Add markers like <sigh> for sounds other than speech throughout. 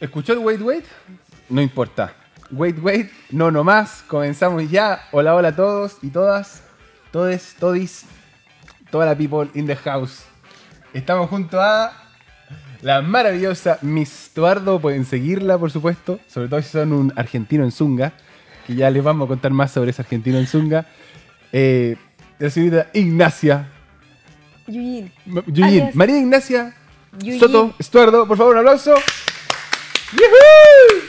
¿Escuchó el wait, wait? No importa. Wait, wait, no nomás. Comenzamos ya. Hola, hola a todos y todas. Todes, todis. Toda la people in the house. Estamos junto a la maravillosa Miss Tuardo. Pueden seguirla, por supuesto. Sobre todo si son un argentino en Zunga. Que ya les vamos a contar más sobre ese argentino en Zunga. Eh, la señorita Ignacia. Yuyin. Yuyin. María Ignacia Yuyin. Soto Estuardo. Por favor, un aplauso. ¡Yujú!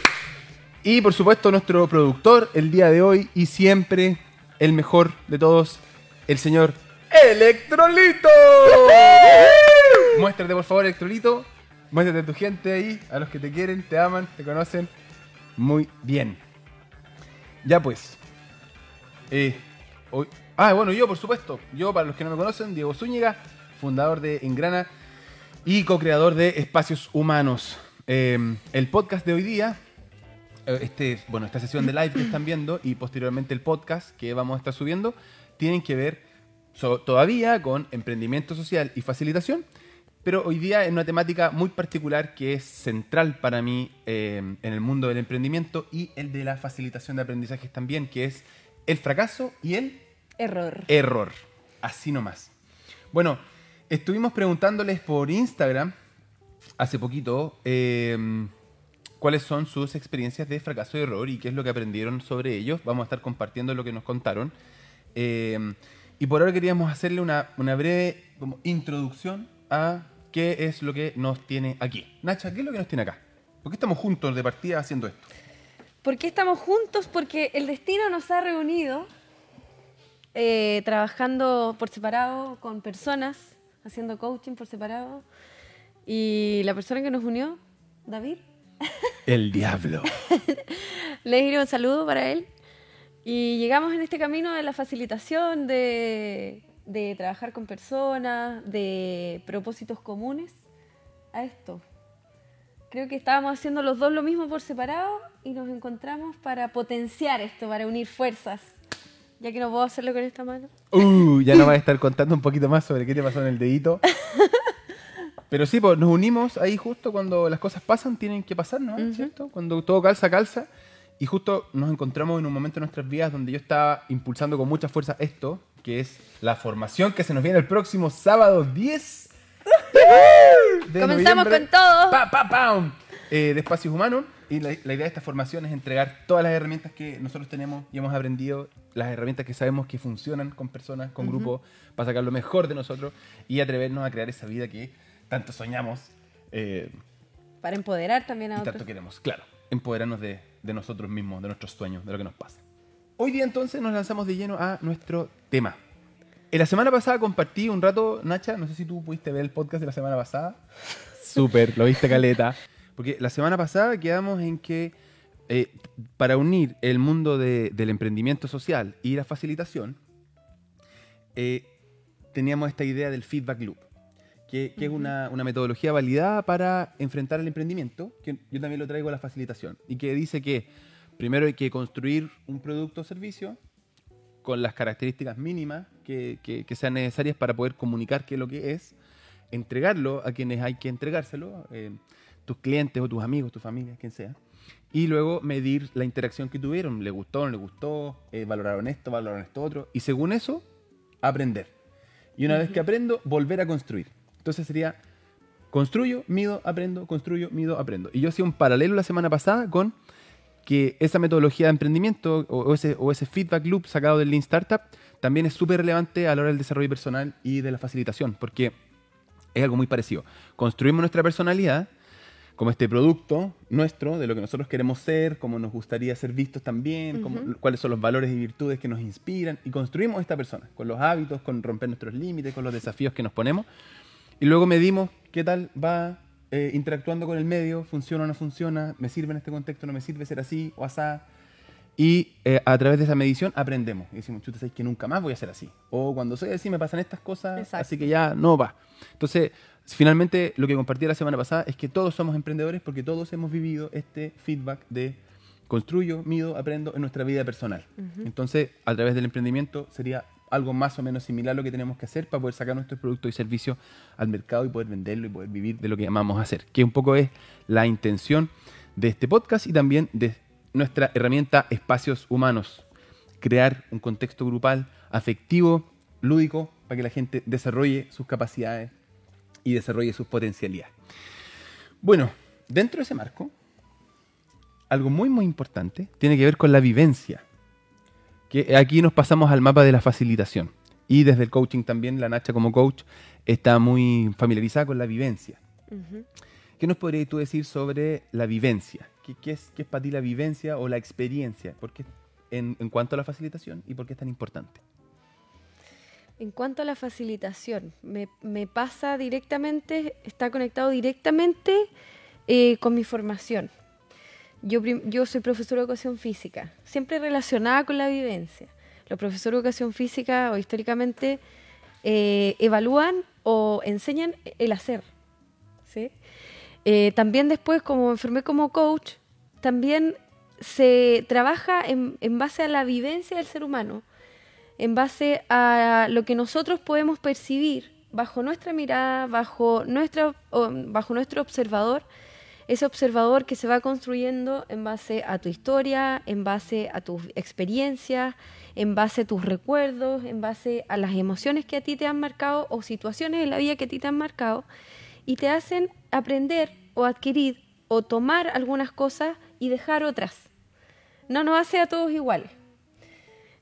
Y por supuesto nuestro productor el día de hoy y siempre el mejor de todos, el señor Electrolito. Muéstrate por favor Electrolito, muéstrate a tu gente ahí, a los que te quieren, te aman, te conocen muy bien. Ya pues. Eh, hoy- ah, bueno, yo por supuesto, yo para los que no me conocen, Diego Zúñiga, fundador de Engrana y co-creador de Espacios Humanos. Eh, el podcast de hoy día, eh, este, bueno, esta sesión de live que están viendo y posteriormente el podcast que vamos a estar subiendo, tienen que ver so- todavía con emprendimiento social y facilitación, pero hoy día en una temática muy particular que es central para mí eh, en el mundo del emprendimiento y el de la facilitación de aprendizajes también, que es el fracaso y el Error. error. Así nomás. Bueno, estuvimos preguntándoles por Instagram hace poquito eh, cuáles son sus experiencias de fracaso y error y qué es lo que aprendieron sobre ellos. Vamos a estar compartiendo lo que nos contaron. Eh, y por ahora queríamos hacerle una, una breve como, introducción a qué es lo que nos tiene aquí. Nacha, ¿qué es lo que nos tiene acá? ¿Por qué estamos juntos de partida haciendo esto? ¿Por qué estamos juntos? Porque el destino nos ha reunido eh, trabajando por separado con personas, haciendo coaching por separado. Y la persona que nos unió, David, <laughs> El diablo. <laughs> le diré un saludo para él. Y llegamos en este camino de la facilitación, de, de trabajar con personas, de propósitos comunes, a esto. Creo que estábamos haciendo los dos lo mismo por separado y nos encontramos para potenciar esto, para unir fuerzas. Ya que no puedo hacerlo con esta mano. Uh, ya nos vas a <laughs> estar contando un poquito más sobre qué te pasó en el dedito. Pero sí, pues nos unimos ahí justo cuando las cosas pasan, tienen que pasar, ¿no? ¿Cierto? Cuando todo calza, calza. Y justo nos encontramos en un momento en nuestras vidas donde yo estaba impulsando con mucha fuerza esto, que es la formación que se nos viene el próximo sábado 10 de Comenzamos noviembre. con todo. Pa, pa, pam. Eh, de espacios humanos. Y la, la idea de esta formación es entregar todas las herramientas que nosotros tenemos y hemos aprendido, las herramientas que sabemos que funcionan con personas, con grupos, para sacar lo mejor de nosotros y atrevernos a crear esa vida que tanto soñamos eh, Para empoderar también y a tanto otros. queremos. Claro, empoderarnos de, de nosotros mismos, de nuestros sueños, de lo que nos pasa. Hoy día entonces nos lanzamos de lleno a nuestro tema. En la semana pasada compartí un rato, Nacha, no sé si tú pudiste ver el podcast de la semana pasada. <laughs> Súper, lo viste caleta. Porque la semana pasada quedamos en que eh, para unir el mundo de- del emprendimiento social y la facilitación, eh, teníamos esta idea del feedback loop, que, que es una, una metodología validada para enfrentar el emprendimiento, que yo también lo traigo a la facilitación, y que dice que primero hay que construir un producto o servicio con las características mínimas que, que- que sean necesarias para poder comunicar qué es lo que es, entregarlo a quienes hay que entregárselo, eh, tus clientes o tus amigos, tu familia, quien sea, y luego medir la interacción que tuvieron, le gustó, no le gustó, eh, valoraron esto, valoraron esto otro, y según eso, aprender. Y una vez que aprendo, volver a construir. Entonces sería, construyo, mido, aprendo, construyo, mido, aprendo. Y yo hacía un paralelo la semana pasada con que esa metodología de emprendimiento o, ese, o ese feedback loop sacado del Lean Startup también es súper relevante a la hora del desarrollo personal y de la facilitación, porque es algo muy parecido. Construimos nuestra personalidad como este producto nuestro, de lo que nosotros queremos ser, cómo nos gustaría ser vistos también, cómo- cuáles son los valores y virtudes que nos inspiran, y construimos esta persona, con los hábitos, con romper nuestros límites, con los desafíos que nos ponemos, y luego medimos qué tal va eh, interactuando con el medio, funciona o no funciona, me sirve en este contexto, no me sirve ser así o asá, y eh, a través de esa medición aprendemos. Y decimos, chuta, sabes que nunca más voy a ser así. O cuando soy así me pasan estas cosas, Exacto. así que ya no va. Entonces, finalmente lo que compartí la semana pasada es que todos somos emprendedores porque todos hemos vivido este feedback de construyo, mido, aprendo en nuestra vida personal. Entonces, a través del emprendimiento sería algo más o menos similar a lo que tenemos que hacer para poder sacar nuestros productos y servicios al mercado y poder venderlo y poder vivir de lo que llamamos hacer, que un poco es la intención de este podcast y también de nuestra herramienta Espacios Humanos. Crear un contexto grupal, afectivo, lúdico, para que la gente desarrolle sus capacidades y desarrolle sus potencialidades. Bueno, dentro de ese marco, algo muy muy importante tiene que ver con la vivencia. Que aquí nos pasamos al mapa de la facilitación. Y desde el coaching también, la Nacha como coach está muy familiarizada con la vivencia. ¿Qué nos podrías tú decir sobre la vivencia? ¿Qué, es, ¿Qué, es, para ti la vivencia o la experiencia? ¿Por qué, en, en cuanto a la facilitación y por qué es tan importante? En cuanto a la facilitación, me, pasa directamente, está conectado directamente eh, con mi formación. Yo, yo soy profesora de educación física, siempre relacionada con la vivencia. Los profesores de educación física o históricamente eh, evalúan o enseñan el hacer. ¿sí? Eh, también después, como enfermé como coach, también se trabaja en, base a la vivencia del ser humano en base a lo que nosotros podemos percibir bajo nuestra mirada, bajo, nuestra, bajo nuestro observador, ese observador que se va construyendo en base a tu historia, en base a tus experiencias, en base a tus recuerdos, en base a las emociones que a ti te han marcado o situaciones en la vida que a ti te han marcado, y te hacen aprender o adquirir o tomar algunas cosas y dejar otras. No nos hace a todos iguales.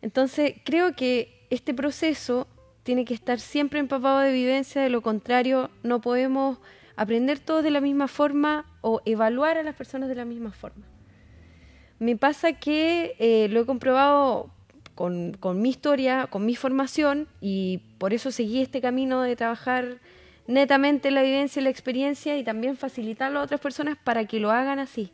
Entonces, creo que este proceso tiene que estar siempre empapado de vivencia, de lo contrario, no podemos aprender todos de la misma forma o evaluar a las personas de la misma forma. Me pasa que eh, lo he comprobado con, con, mi historia, con mi formación, y por eso seguí este camino de trabajar netamente la vivencia y la experiencia y también facilitarlo a otras personas para que lo hagan así.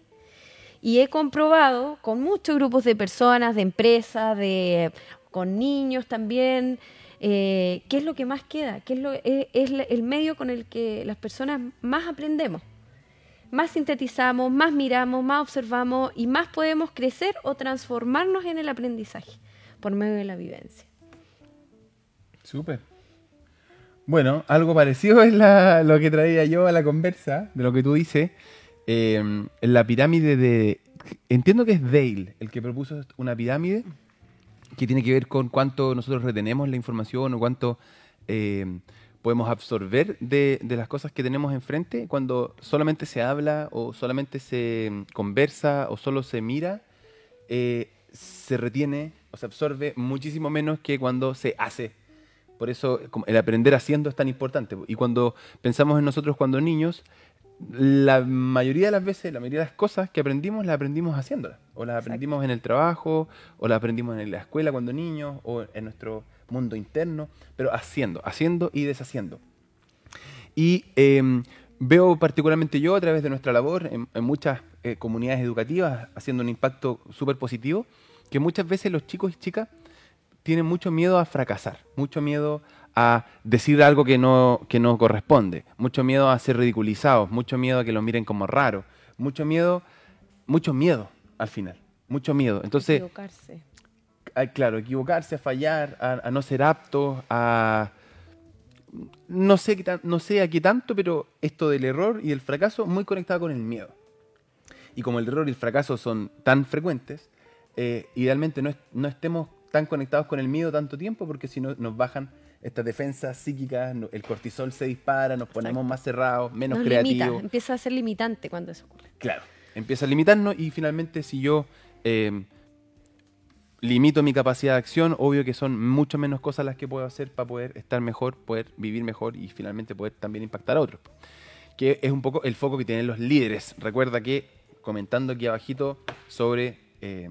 Y he comprobado con muchos grupos de personas, de empresas, de, con niños también, eh, qué es lo que más queda, qué es, es, el medio con el que las personas más aprendemos. Más sintetizamos, más miramos, más observamos y más podemos crecer o transformarnos en el aprendizaje por medio de la vivencia. Súper. Bueno, algo parecido <laughs> es lo que traía yo a la conversa, de lo que tú dices. Em, en la pirámide de... Entiendo que es Dale el que propuso una pirámide que tiene que ver con cuánto nosotros retenemos la información o cuánto em, podemos absorber de, las cosas que tenemos enfrente cuando solamente se habla o solamente se em, conversa o solo se mira, eh, se retiene o se absorbe muchísimo menos que cuando se hace. Por eso el aprender haciendo es tan importante. Y cuando pensamos en nosotros cuando niños, la mayoría de las veces, la mayoría de las cosas que aprendimos, las aprendimos haciéndolas. O las aprendimos en el trabajo, o las aprendimos en la escuela cuando niños, o en nuestro mundo interno, pero haciendo, haciendo y deshaciendo. Y em, veo particularmente yo a través de nuestra labor en, muchas eh, comunidades educativas, haciendo un impacto súper positivo, que muchas veces los chicos y chicas tienen mucho miedo a fracasar, mucho miedo a decir algo que no, que no corresponde, mucho miedo a ser ridiculizados, mucho miedo a que lo miren como raro, mucho miedo, mucho miedo al final, mucho miedo. Entonces, equivocarse. claro, equivocarse, a fallar, a, no ser apto, a no sé, no sé a qué tanto, pero esto del error y del fracaso muy conectado con el miedo. Y como el error y el fracaso son tan frecuentes, eh, idealmente no, no estemos tan conectados con el miedo tanto tiempo porque si no nos bajan estas defensas psíquicas, el cortisol se dispara, nos ponemos más cerrados, menos creativos. empieza a ser limitante cuando eso ocurre. Claro, empieza a limitarnos y finalmente si yo eh, limito mi capacidad de acción, obvio que son mucho menos cosas las que puedo hacer para poder estar mejor, poder vivir mejor y finalmente poder también impactar a otros. Que es un poco el foco que tienen los líderes. Recuerda que comentando aquí abajito sobre eh,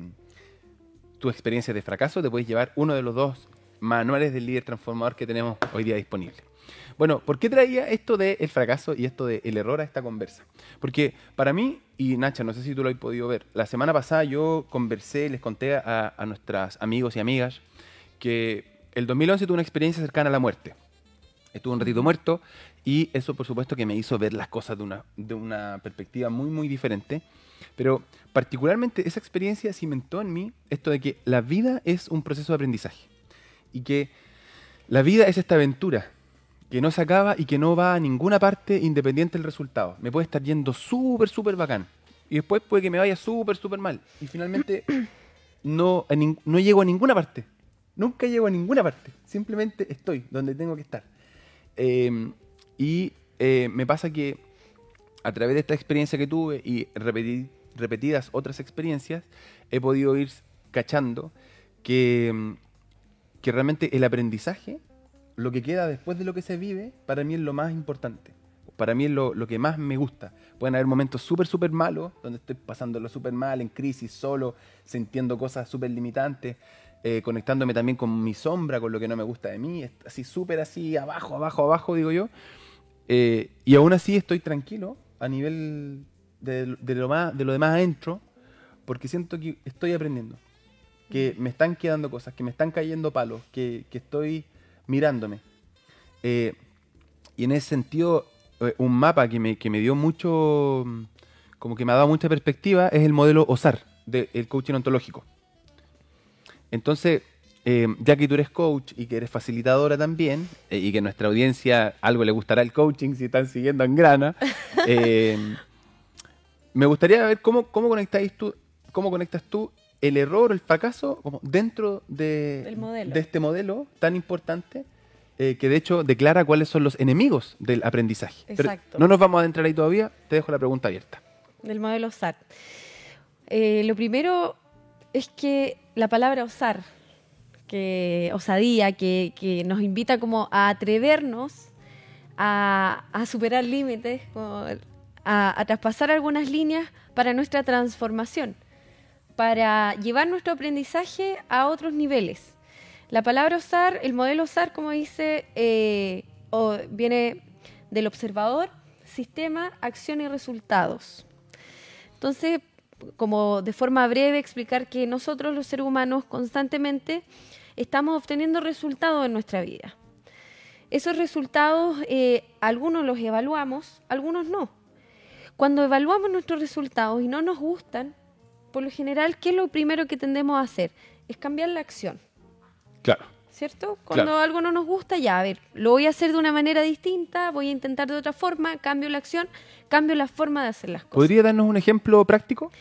tu experiencia de fracaso, te puedes llevar uno de los dos manuales del líder transformador que tenemos hoy día disponibles. Bueno, ¿por qué traía esto del fracaso y esto del error a esta conversa? Porque para mí, y Nacha, no sé si tú lo has podido ver, la semana pasada yo conversé, les conté a, a nuestras amigos y amigas que el 2011 tuve una experiencia cercana a la muerte. Estuve un ratito muerto y eso por supuesto que me hizo ver las cosas de una, de una perspectiva muy, muy diferente. Pero particularmente esa experiencia cimentó en mí esto de que la vida es un proceso de aprendizaje y que la vida es esta aventura que no se acaba y que no va a ninguna parte independiente del resultado. Me puede estar yendo súper, súper bacán. y después puede que me vaya súper, súper mal. Y finalmente <clears throat> no, no llego a ninguna parte. Nunca llego a ninguna parte. Simplemente estoy donde tengo que estar. Eh, y eh, me pasa que a través de esta experiencia que tuve y repeti- repetidas otras experiencias, he podido ir cachando que, mm, que realmente el aprendizaje, lo que queda después de lo que se vive, para mí es lo más importante. Para mí es lo, que más me gusta. Pueden haber momentos súper, súper malos, donde estoy pasándolo súper mal, en crisis, solo, sintiendo cosas súper limitantes, eh, conectándome también con mi sombra, con lo que no me gusta de mí, así súper así, abajo, abajo, abajo, digo yo. Eh, y aún así estoy tranquilo a nivel de, de lo más, de lo demás adentro, porque siento que estoy aprendiendo, que me están quedando cosas, que me están cayendo palos, que, que estoy mirándome. Eh, y en ese sentido, eh, un mapa que me, que me dio mucho, como que me ha dado mucha perspectiva, es el modelo OSAR, del coaching ontológico. Entonces, eh, ya que tú eres coach y que eres facilitadora también, eh, y que a nuestra audiencia algo le gustará el coaching si están siguiendo en grana, <laughs> eh, me gustaría ver cómo, cómo, conectáis tú, cómo conectas tú el error, el fracaso, como dentro de, este modelo tan importante, eh, que de hecho declara cuáles son los enemigos del aprendizaje. Pero Exacto. no nos vamos a adentrar ahí todavía, te dejo la pregunta abierta. del modelo SAR. Eh, lo primero es que la palabra osar, que osadía, que, que nos invita como a atrevernos a, a superar límites, a traspasar algunas líneas para nuestra transformación, para llevar nuestro aprendizaje a otros niveles. La palabra osar, el modelo osar, como dice, eh, o- viene del observador, sistema, acción y resultados. Entonces, como de forma breve, explicar que nosotros los seres humanos constantemente estamos obteniendo resultados en nuestra vida. Esos resultados, eh, algunos los evaluamos, algunos no. Cuando evaluamos nuestros resultados y no nos gustan, por lo general, ¿qué es lo primero que tendemos a hacer? Es cambiar la acción. Claro. ¿cierto? Cuando algo no nos gusta, ya, a ver, lo voy a hacer de una manera distinta, voy a intentar de otra forma, cambio la acción, cambio la forma de hacer las cosas. ¿Podría darnos un ejemplo práctico?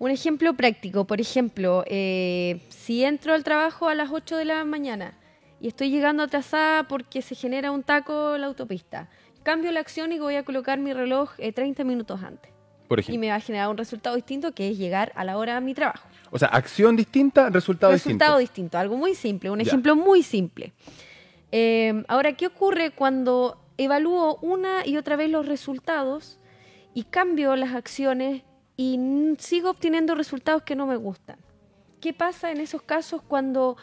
Un ejemplo práctico, por ejemplo, eh, si entro al trabajo a las 8 de la mañana y estoy llegando atrasada porque se genera un taco en la autopista, cambio la acción y voy a colocar mi reloj eh, 30 minutos antes. Por Y ejemplo. me va a generar un resultado distinto que es llegar a la hora a mi trabajo. O sea, acción distinta, resultado, resultado distinto. distinto, algo muy simple, un Ya. ejemplo muy simple. Eh, ahora, ¿qué ocurre cuando evalúo una y otra vez los resultados y cambio las acciones y sigo obteniendo resultados que no me gustan? ¿Qué pasa en esos casos cuando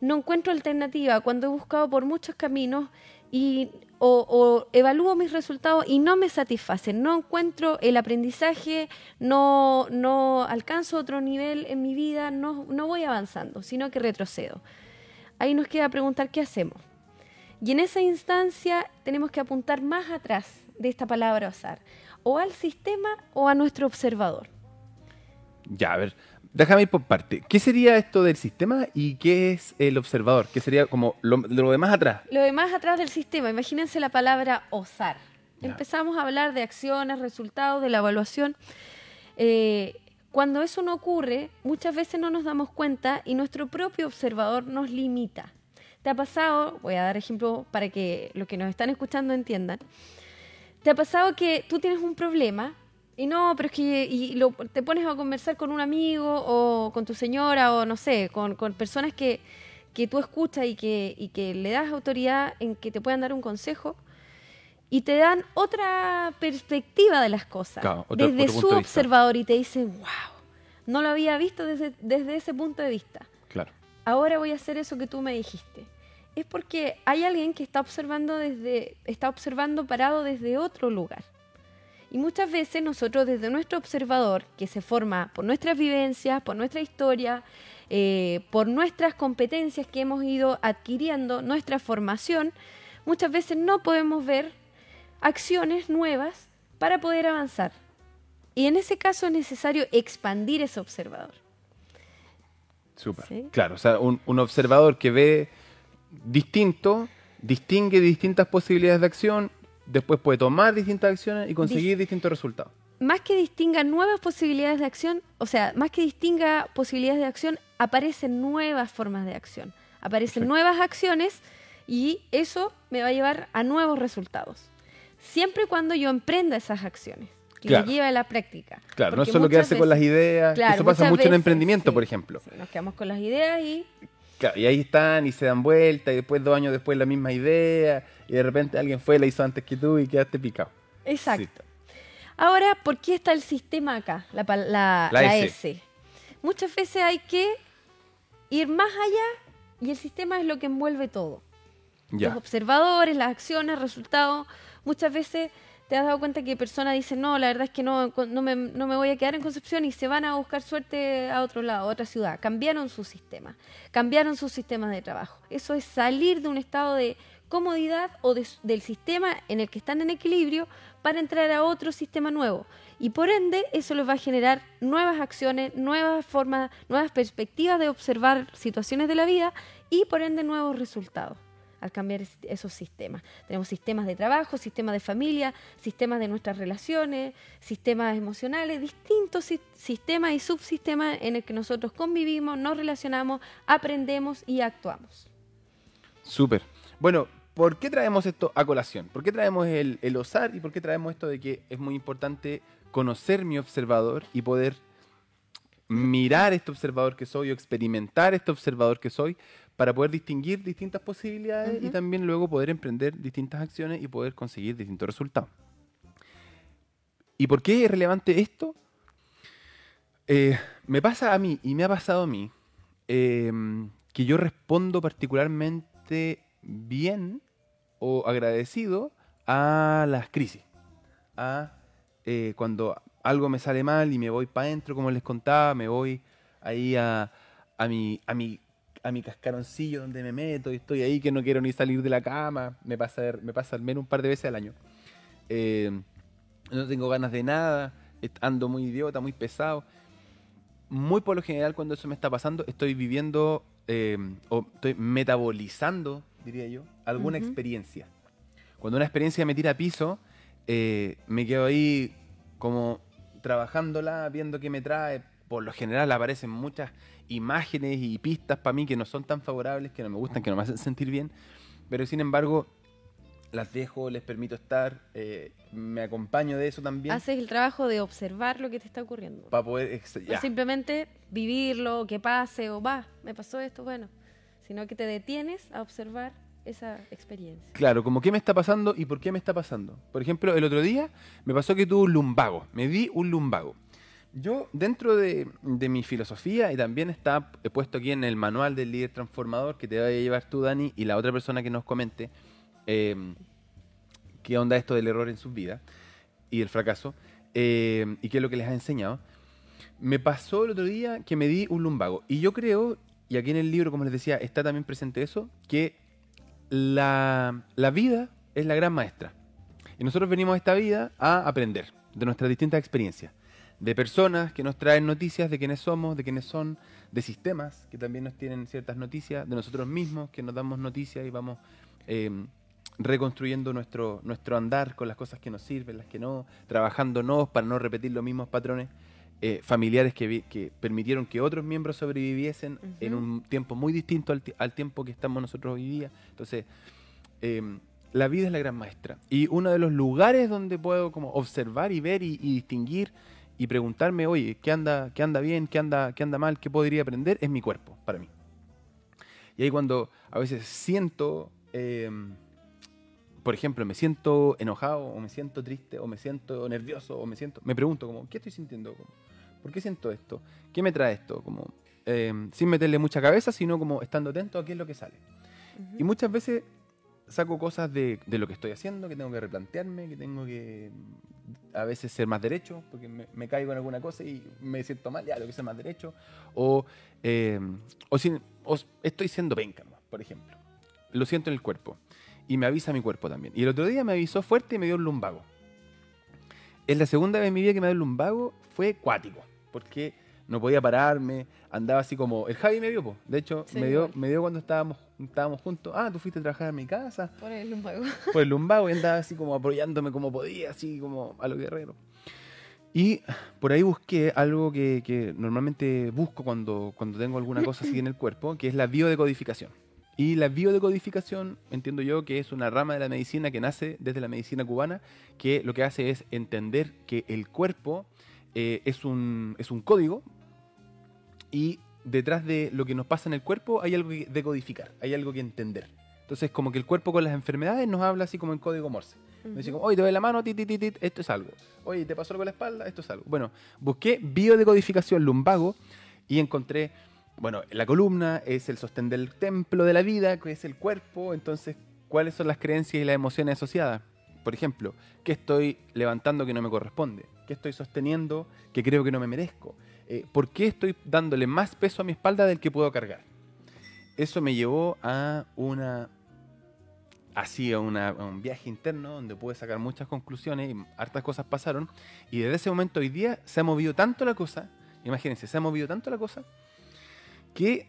no encuentro alternativa, cuando he buscado por muchos caminos y o, evalúo mis resultados y no me satisfacen, no encuentro el aprendizaje, no, no alcanzo otro nivel en mi vida, no, no voy avanzando, sino que retrocedo. Ahí nos queda preguntar qué hacemos. Y en esa instancia tenemos que apuntar más atrás de esta palabra osar, o al sistema o a nuestro observador. Ya, a ver, déjame ir por parte. ¿Qué sería esto del sistema y qué es el observador? ¿Qué sería como lo, lo demás atrás? Lo demás atrás del sistema, imagínense la palabra osar. Ya. Empezamos a hablar de acciones, resultados, de la evaluación. Eh, cuando eso no ocurre, muchas veces no nos damos cuenta y nuestro propio observador nos limita. ¿Te ha pasado? Voy a dar ejemplo para que los que nos están escuchando entiendan. ¿Te ha pasado que tú tienes un problema y no, pero es que y lo- te pones a conversar con un amigo o con tu señora o no sé, con, con personas que, que tú escuchas y que, y que le das autoridad en que te puedan dar un consejo y te dan otra perspectiva de las cosas Claro, otro- desde otro su de observador y te dicen, wow, no lo había visto desde, desde ese punto de vista Claro. ahora voy a hacer eso que tú me dijiste. Es porque hay alguien que está observando desde, está observando parado desde otro lugar. Y muchas veces nosotros desde nuestro observador, que se forma por nuestras vivencias, por nuestra historia, eh, por nuestras competencias que hemos ido adquiriendo, nuestra formación, muchas veces no podemos ver acciones nuevas para poder avanzar. Y en ese caso es necesario expandir ese observador. Súper. Sí. Claro, o sea, un, un observador que ve distinto, distingue distintas posibilidades de acción, después puede tomar distintas acciones y conseguir distintos resultados. más que distinga nuevas posibilidades de acción, o sea, más que distinga posibilidades de acción, aparecen nuevas formas de acción, aparecen Perfecto. nuevas acciones y eso me va a llevar a nuevos resultados. Siempre y cuando yo emprenda esas acciones, que Claro. las lleve a la práctica. Claro, no Porque solo quedarse con las veces- ideas. Claro, Eso pasa mucho en veces, emprendimiento, sí. por ejemplo. Sí, nos quedamos con las ideas y Claro, y ahí están y se dan vuelta y después dos años después la misma idea y de repente alguien fue, la hizo antes que tú y quedaste picado. Exacto. Ahora, ¿por qué está el sistema acá? La, la- La S. S. Muchas veces hay que ir más allá y el sistema es lo que envuelve todo. Los observadores, las acciones, resultados. Muchas veces te has dado cuenta que personas dicen, no, la verdad es que no, no, me, no me voy a quedar en Concepción y se van a buscar suerte a otro lado, a otra ciudad. Cambiaron su sistema, cambiaron sus sistemas de trabajo. Eso es salir de un estado de comodidad o de- del sistema en el que están en equilibrio para entrar a otro sistema nuevo. Y por ende, eso les va a generar nuevas acciones, nuevas formas, nuevas perspectivas de observar situaciones de la vida y por ende nuevos resultados al cambiar es- esos sistemas. Tenemos sistemas de trabajo, sistemas de familia, sistemas de nuestras relaciones, sistemas emocionales, distintos si- sistemas y subsistemas en el que nosotros convivimos, nos relacionamos, aprendemos y actuamos. Súper. Bueno, ¿por qué traemos esto a colación? ¿Por qué traemos el, el osar y por qué traemos esto de que es muy importante conocer mi observador y poder mirar este observador que soy o experimentar este observador que soy para poder distinguir distintas posibilidades y también luego poder emprender distintas acciones y poder conseguir distintos resultados? ¿Y por qué es relevante esto? Eh, me pasa a mí y me ha pasado a mí eh, que yo respondo particularmente bien o agradecido a las crisis. A eh, cuando algo me sale mal y me voy para adentro, como les contaba, me voy ahí a, a, mi, a, mi, a mi cascaroncillo donde me meto y estoy ahí que no quiero ni salir de la cama. Me pasa, me pasa al menos un par de veces al año. Eh, no tengo ganas de nada, ando muy idiota, muy pesado. Muy por lo general cuando eso me está pasando, estoy viviendo eh, o estoy metabolizando, diría yo, alguna Ujú. experiencia. Cuando una experiencia me tira a piso, eh, me quedo ahí como trabajándola, viendo qué me trae. Por lo general aparecen muchas imágenes y pistas para mí que no son tan favorables, que no me gustan, que no me hacen sentir bien. Pero sin embargo, las dejo, les permito estar, eh, me acompaño de eso también. Haces el trabajo de observar lo que te está ocurriendo. Para poder... ya. simplemente vivirlo, que pase o va, me pasó esto, bueno, sino que te detienes a observar esa experiencia. Claro, como qué me está pasando y por qué me está pasando. Por ejemplo, el otro día me pasó que tuve un lumbago, me di un lumbago. Yo, dentro de, mi filosofía, y también está puesto aquí en el manual del líder transformador que te vaya a llevar tú, Dani, y la otra persona que nos comente, eh, qué onda esto del error en sus vidas y el fracaso, eh, y qué es lo que les ha enseñado. Me pasó el otro día que me di un lumbago. Y yo creo, y aquí en el libro, como les decía, está también presente eso, que la, la vida es la gran maestra. Y nosotros venimos a esta vida a aprender de nuestras distintas experiencias. De personas que nos traen noticias de quiénes somos, de quiénes son, de sistemas que también nos tienen ciertas noticias, de nosotros mismos que nos damos noticias y vamos eh, reconstruyendo nuestro, nuestro andar con las cosas que nos sirven, las que no, trabajándonos para no repetir los mismos patrones eh, familiares que, vi- que permitieron que otros miembros sobreviviesen en un tiempo muy distinto al, al tiempo que estamos nosotros hoy día. Entonces, eh, la vida es la gran maestra. Y uno de los lugares donde puedo como observar y ver y, y distinguir y preguntarme, oye, ¿qué anda, qué anda bien, qué anda, qué anda mal, qué podría aprender? Es mi cuerpo, para mí. Y ahí cuando a veces siento, eh, por ejemplo, me siento enojado, o me siento triste, o me siento nervioso, o me siento, me pregunto como, ¿qué estoy sintiendo? Como, ¿Por qué siento esto? ¿Qué me trae esto? Como, eh, sin meterle mucha cabeza, sino como estando atento a qué es lo que sale. Ujú. Y muchas veces saco cosas de, de lo que estoy haciendo, que tengo que replantearme, que tengo que mm, a veces ser más derecho, porque me, me caigo en alguna cosa y me siento mal, ya, tengo que ser más derecho. O, eh, o, sin- o estoy siendo penca, por ejemplo. Lo siento en el cuerpo. Y me avisa mi cuerpo también. Y el otro día me avisó fuerte y me dio un lumbago. Es la segunda vez en mi vida que me dio un lumbago, fue cuático, porque no podía pararme, andaba así como... El Javi me vio, po. de hecho, Sí, me, dio, igual. me dio cuando estábamos, estábamos juntos, ah, tú fuiste a trabajar a mi casa, Por el lumbago. <laughs> por el lumbago y andaba así como apoyándome como podía, así como a lo guerrero. Y por ahí busqué algo que, que normalmente busco cuando, cuando tengo alguna cosa así en el cuerpo, que es la biodecodificación. Y la biodecodificación, entiendo yo, que es una rama de la medicina que nace desde la medicina cubana, que lo que hace es entender que el cuerpo eh, es, un, es un código y detrás de lo que nos pasa en el cuerpo hay algo que decodificar, hay algo que entender. Entonces, como que el cuerpo con las enfermedades nos habla así como en código Morse. Me dice como, oye, te doy la mano, ti, ti, ti, ti, esto es algo. Oye, te pasó algo en la espalda, esto es algo. Bueno, busqué biodecodificación lumbago y encontré, bueno, la columna es el sostén del templo de la vida, que es el cuerpo. Entonces, ¿cuáles son las creencias y las emociones asociadas? Por ejemplo, ¿qué estoy levantando que no me corresponde? ¿Qué estoy sosteniendo que creo que no me merezco? Eh, ¿Por qué estoy dándole más peso a mi espalda del que puedo cargar? Eso me llevó a una así a, a un viaje interno donde pude sacar muchas conclusiones y hartas cosas pasaron. Y desde ese momento hoy día se ha movido tanto la cosa, imagínense, se ha movido tanto la cosa que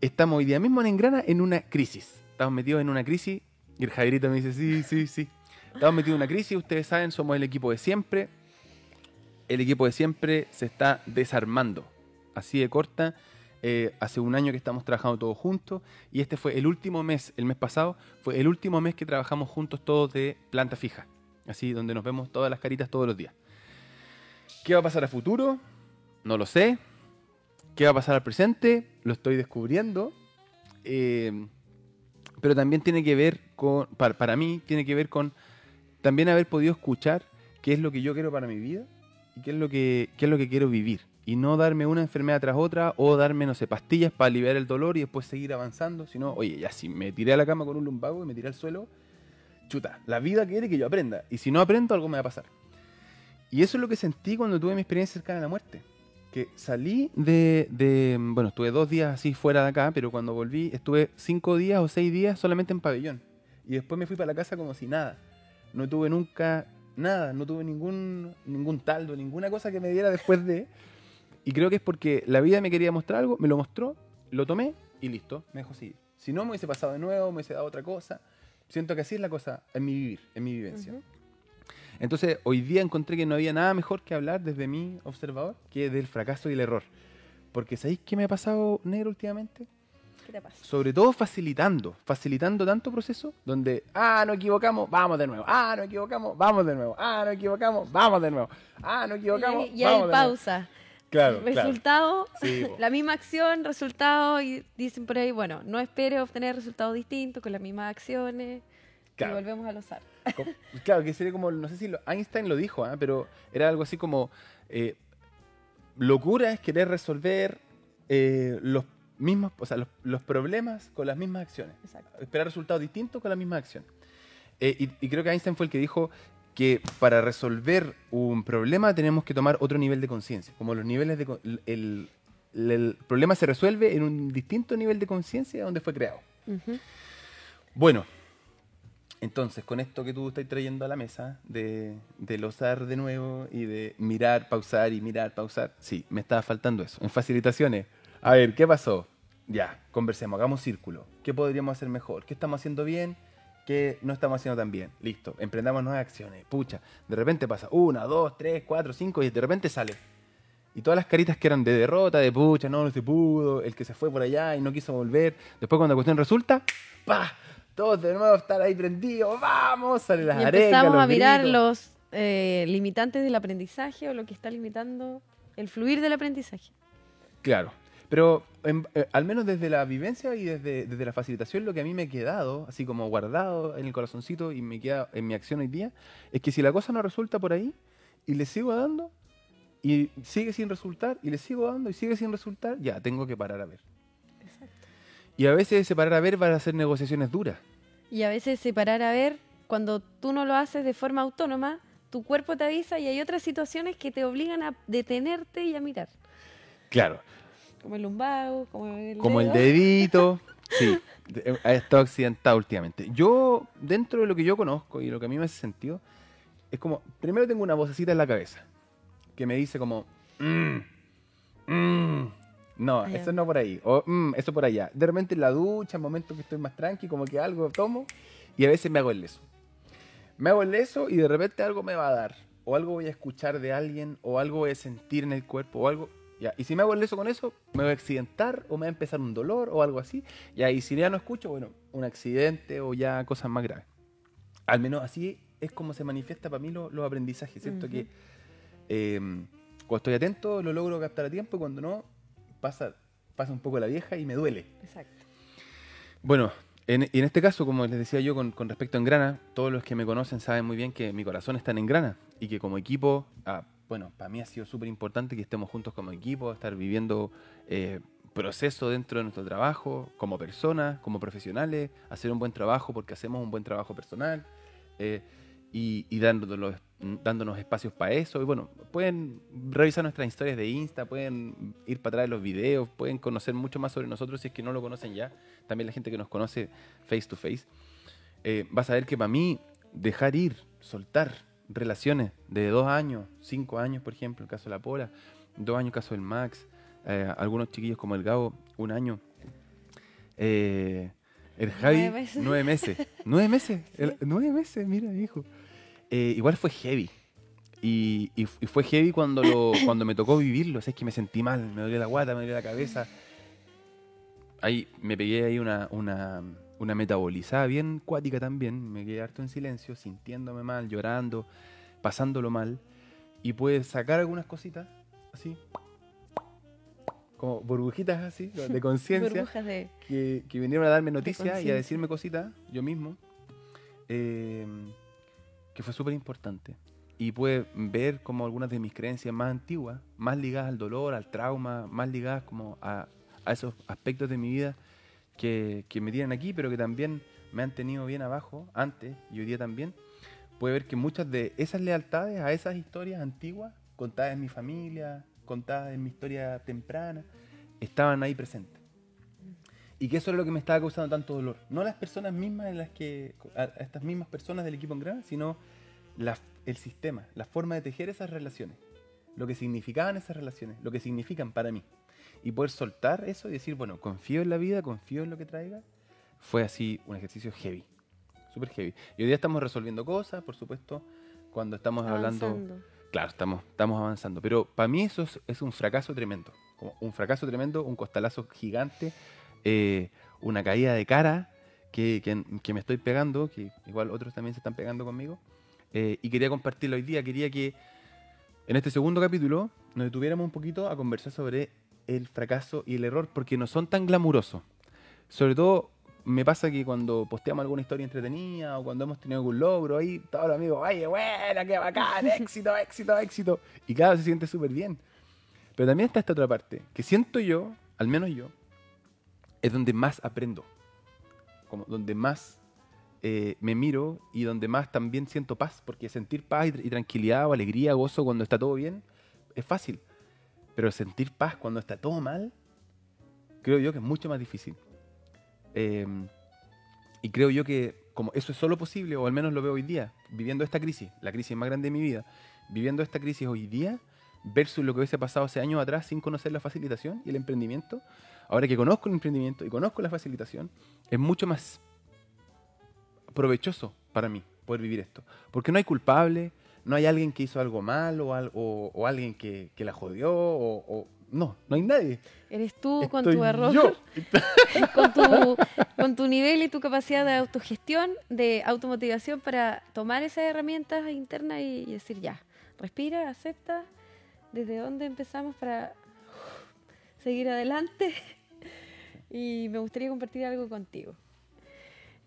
estamos hoy día mismo en Engrana en una crisis. Estamos metidos en una crisis y el Javierito me dice, sí, sí, sí. Estamos metidos en una crisis, ustedes saben, somos el equipo de siempre. El equipo de siempre se está desarmando. Así de corta. Eh, hace un año que estamos trabajando todos juntos y este fue el último mes, el mes pasado, fue el último mes que trabajamos juntos todos de planta fija. Así, donde nos vemos todas las caritas todos los días. ¿Qué va a pasar a futuro? No lo sé. ¿Qué va a pasar al presente? Lo estoy descubriendo. Eh, pero también tiene que ver con, para, para mí, tiene que ver con también haber podido escuchar qué es lo que yo quiero para mi vida qué es lo que, qué es lo que quiero vivir. Y no darme una enfermedad tras otra o darme, no sé, pastillas para aliviar el dolor y después seguir avanzando. Sino, oye, ya si me tiré a la cama con un lumbago y me tiré al suelo, chuta, la vida quiere que yo aprenda. Y si no aprendo, algo me va a pasar. Y eso es lo que sentí cuando tuve mi experiencia cercana a la muerte. Que salí de, de- Bueno, estuve dos días así fuera de acá, pero cuando volví estuve cinco días o seis días solamente en pabellón. Y después me fui para la casa como si nada. No tuve nunca nada, no tuve ningún, ningún taldo, ninguna cosa que me diera después de... Y creo que es porque la vida me quería mostrar algo, me lo mostró, lo tomé y listo, me dejó seguir. Si no, me hubiese pasado de nuevo, me hubiese dado otra cosa. Siento que así es la cosa en mi vivir, en mi vivencia. Entonces, hoy día encontré que no había nada mejor que hablar desde mi observador que del fracaso y el error. Porque ¿sabéis qué me ha pasado, negro, últimamente? ¿Qué te pasa? Sobre todo facilitando, facilitando tanto proceso donde, ah, no equivocamos, vamos de nuevo, ah, no equivocamos, vamos de nuevo, ah, no equivocamos, vamos de nuevo, ah, no equivocamos, Y, y vamos hay de nuevo. pausa. Claro, claro. resultado, Sí, po. <laughs> la misma acción, resultado, y dicen por ahí, bueno, no espere obtener resultados distintos con las mismas acciones. Claro. Y volvemos al usar. Co- Claro, que sería como, no sé si lo- Einstein lo dijo, ¿ah? pero era algo así como, eh, locura es querer resolver eh, los mismos, o sea, los, los problemas con las mismas acciones. Exacto. Esperar resultados distintos con la misma acción. Eh, y, y creo que Einstein fue el que dijo que para resolver un problema tenemos que tomar otro nivel de conciencia. Como los niveles de... El, el- el problema se resuelve en un distinto nivel de conciencia donde fue creado. Ujú. Bueno, entonces con esto que tú estás trayendo a la mesa, de, de losar de nuevo y de mirar, pausar y mirar, pausar, sí, me estaba faltando eso. En facilitaciones, a ver, ¿qué pasó? Ya, conversemos, hagamos círculo. ¿Qué podríamos hacer mejor? ¿Qué estamos haciendo bien? ¿Qué no estamos haciendo tan bien? Listo, emprendamos nuevas acciones. Pucha, de repente pasa una, dos, tres, cuatro, cinco y de repente sale. Y todas las caritas que eran de derrota, de pucha, no, no se pudo, el que se fue por allá y no quiso volver. Después cuando la cuestión resulta, ¡pa! Todos de nuevo estar ahí prendidos, ¡vamos! Salen las Y empezamos a mirar gritos. los eh, limitantes del aprendizaje o lo que está limitando el fluir del aprendizaje. Claro. Pero en- eh, al menos desde la vivencia y desde, desde la facilitación, lo que a mí me ha quedado, así como guardado en el corazoncito y me queda en mi acción hoy día, es que si la cosa no resulta por ahí y le sigo dando y sigue sin resultar y le sigo dando y sigue sin resultar, ya tengo que parar a ver. Y a veces ese parar a ver va a ser negociaciones duras. Y a veces separar a ver, cuando tú no lo haces de forma autónoma, tu cuerpo te avisa y hay otras situaciones que te obligan a detenerte y a mirar. Claro. Como el lumbago, como el Como el dedito. <laughs> Sí, ha estado accidentado últimamente. Yo, dentro de lo que yo conozco y lo que a mí me hace sentido, es como, primero tengo una vocecita en la cabeza que me dice como, "Mm, mm". no, Ah, ya. eso no por ahí, o "Mm, eso por allá. De repente en la ducha, en momentos que estoy más tranqui, como que algo tomo y a veces me hago el leso. Me hago el leso y de repente algo me va a dar. o algo voy a escuchar de alguien, o algo voy a sentir en el cuerpo, o algo. Ya. Y si me hago el eso con eso, me voy a accidentar, o me va a empezar un dolor, o algo así. Ya. Y si ya no escucho, bueno, un accidente o ya cosas más graves. Al menos así es como se manifiesta para mí lo- los aprendizajes. Siento Ujú. que eh, cuando estoy atento lo logro captar a tiempo y cuando no, pasa, pasa un poco la vieja y me duele. Exacto. Bueno, en, y en este caso, como les decía yo con, con respecto a Engrana, todos los que me conocen saben muy bien que mi corazón está en Engrana y que como equipo, ah, bueno, para mí ha sido súper importante que estemos juntos como equipo, estar viviendo eh, proceso dentro de nuestro trabajo, como personas, como profesionales, hacer un buen trabajo porque hacemos un buen trabajo personal eh, y, y dándonos, dándonos espacios para eso. Y bueno, pueden revisar nuestras historias de Insta, pueden ir para atrás de los videos, pueden conocer mucho más sobre nosotros si es que no lo conocen ya. También la gente que nos conoce face to face. Eh, vas a ver que para mí dejar ir, soltar relaciones de dos años, cinco años, por ejemplo, el caso de la Pola, dos años, el caso del Max, eh, algunos chiquillos como el Gabo, un año. Eh, el Javi, Nueve meses. nueve meses. Nueve meses, <laughs> el- nueve meses, mira, hijo. Eh, igual fue heavy. Y, y f- y fue heavy cuando, lo, <coughs> cuando me tocó vivirlo. O sea, es que me sentí mal, me dolía la guata, me dolía la cabeza. Ahí me pegué ahí una, una, una metabolizada bien cuática también. Me quedé harto en silencio, sintiéndome mal, llorando, pasándolo mal. Y pude sacar algunas cositas, así. Como burbujitas así, de <laughs> conciencia de. que, que vinieron a darme noticias y a decirme cositas, yo mismo, eh, que fue súper importante. Y pude ver como algunas de mis creencias más antiguas, más ligadas al dolor, al trauma, más ligadas como a, a esos aspectos de mi vida que, me tienen aquí, pero que también me han tenido bien abajo antes y hoy día también. Puede ver que muchas de esas lealtades a esas historias antiguas, contadas en mi familia, contadas en mi historia temprana, estaban ahí presentes. Y que eso era lo que me estaba causando tanto dolor. No las personas mismas en las que. a, estas mismas personas del equipo en gran, sino el sistema, la forma de tejer esas relaciones. Lo que significaban esas relaciones, lo que significan para mí. Y poder soltar eso y decir, bueno, confío en la vida, confío en lo que traiga, fue así un ejercicio heavy. Súper heavy. Y hoy día estamos resolviendo cosas, por supuesto, cuando estamos hablando. avanzando. Claro, estamos, estamos avanzando. Pero para mí eso es, es un fracaso tremendo. Como un fracaso tremendo, un costalazo gigante, eh, una caída de cara que, que- que me estoy pegando, que igual otros también se están pegando conmigo. eh, y quería compartirlo hoy día. Quería que en este segundo capítulo nos detuviéramos un poquito a conversar sobre el fracaso y el error, porque no son tan glamurosos. Sobre todo me pasa que cuando posteamos alguna historia entretenida o cuando hemos tenido algún logro, ahí todos los amigos, ¡ay, buena, qué bacán! <laughs> ¡Éxito, éxito, éxito! Y claro, se siente súper bien. Pero también está esta otra parte, que siento yo, al menos yo, es donde más aprendo. Como donde más eh, me miro y donde más también siento paz, porque sentir paz y, y tranquilidad o alegría, gozo cuando está todo bien, es fácil. Pero sentir paz cuando está todo mal, creo yo que es mucho más difícil. Eh, y creo yo que como eso es solo posible, o al menos lo veo hoy día, viviendo esta crisis, la crisis más grande de mi vida, viviendo esta crisis hoy día, versus lo que hubiese pasado hace años atrás sin conocer la facilitación y el emprendimiento, ahora que conozco el emprendimiento y conozco la facilitación, es mucho más provechoso para mí poder vivir esto. Porque no hay culpable, no hay alguien que hizo algo mal o, al- o- o alguien que, que la jodió, o, o- no, no hay nadie. Eres tú con tu error, yo. <laughs> con tu, con tu nivel y tu capacidad de autogestión, de automotivación para tomar esas herramientas internas y, y decir ya, respira, acepta, desde dónde empezamos para seguir adelante. <laughs> Y me gustaría compartir algo contigo.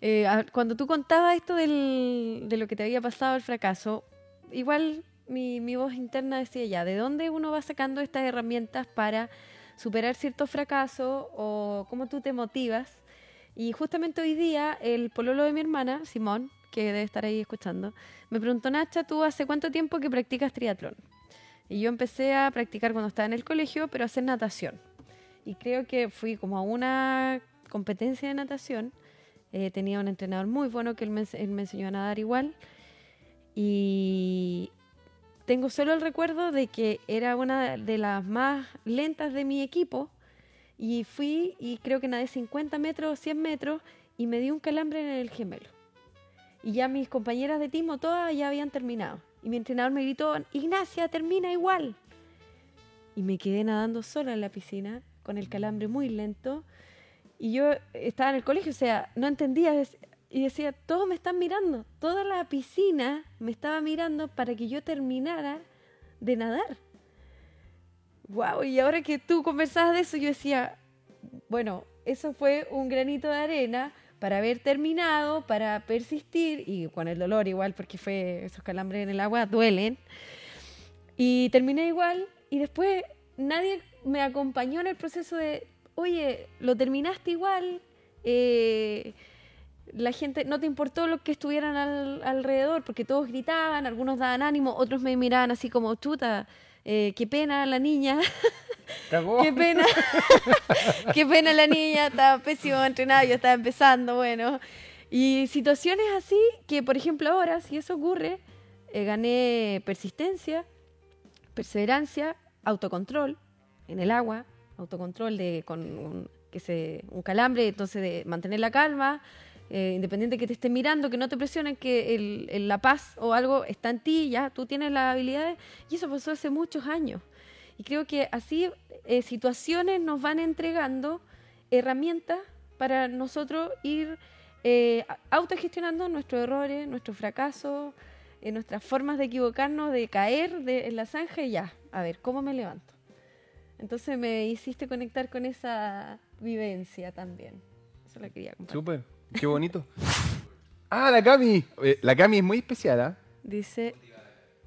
Eh, cuando tú contabas esto del- de lo que te había pasado el fracaso, igual mi, mi voz interna decía ya, ¿de dónde uno va sacando estas herramientas para superar ciertos fracasos o cómo tú te motivas? Y justamente hoy día el pololo de mi hermana, Simón, que debe estar ahí escuchando, me preguntó, Nacha, ¿tú hace cuánto tiempo que practicas triatlón? Y yo empecé a practicar cuando estaba en el colegio, pero a hacer natación. Y creo que fui como a una competencia de natación. Eh, tenía un entrenador muy bueno que él me, él me enseñó a nadar igual. Y tengo solo el recuerdo de que era una de las más lentas de mi equipo. Y fui y creo que nadé 50 metros, 100 metros y me di un calambre en el gemelo. Y ya mis compañeras de timo todas ya habían terminado. Y mi entrenador me gritó, Ignacia, termina igual. Y me quedé nadando sola en la piscina, con el calambre muy lento. Y yo estaba en el colegio, o sea, no entendía. Y decía, todos me están mirando. Toda la piscina me estaba mirando para que yo terminara de nadar. Wow, y ahora que tú conversabas de eso, yo decía, bueno, eso fue un granito de arena para haber terminado, para persistir, y con el dolor igual, porque fue esos calambres en el agua duelen. Y terminé igual, y después nadie me acompañó en el proceso de, oye, lo terminaste igual, eh, la gente, no te importó lo que estuvieran alrededor, porque todos gritaban, algunos daban ánimo, otros me miraban así como, chuta, eh, qué pena la niña. <laughs> qué pena. <laughs> qué pena la niña, estaba pésimo entrenada, yo estaba empezando, bueno. Y situaciones así que, por ejemplo, ahora, si eso ocurre, eh, gané persistencia, perseverancia, autocontrol en el agua, autocontrol de con un, que se, un calambre, entonces de mantener la calma, eh, independiente que te estén mirando, que no te presionen, que el, la paz o algo está en ti, ya tú tienes las habilidades, y eso pasó hace muchos años. Y creo que así eh, situaciones nos van entregando herramientas para nosotros ir eh, autogestionando nuestros errores, nuestros fracasos, eh, nuestras formas de equivocarnos, de caer de, en la zanja y ya, a ver, ¿cómo me levanto? Entonces me hiciste conectar con esa vivencia también. Eso la quería compartir. Súper, qué bonito. ah, la Cami. Eh, la Cami es muy especial, ¿ah? Dice...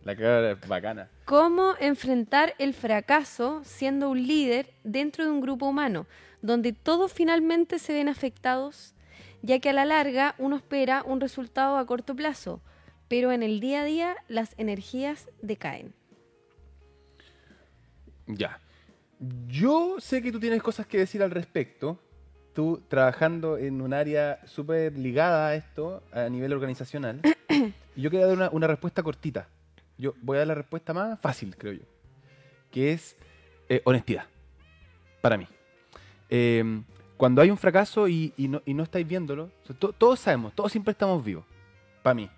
La cara es bacana. ¿Cómo enfrentar el fracaso siendo un líder dentro de un grupo humano, donde todos finalmente se ven afectados, ya que a la larga uno espera un resultado a corto plazo, pero en el día a día las energías decaen? Ya. Yo sé que tú tienes cosas que decir al respecto. Tú trabajando en un área súper ligada a esto a nivel organizacional. y <coughs> yo quería dar una, una respuesta cortita. Yo voy a dar la respuesta más fácil, creo yo. Que es eh, honestidad. Para mí. Em, cuando hay un fracaso y, no, estáis viéndolo, todos sabemos, todos siempre estamos vivos. Para mí.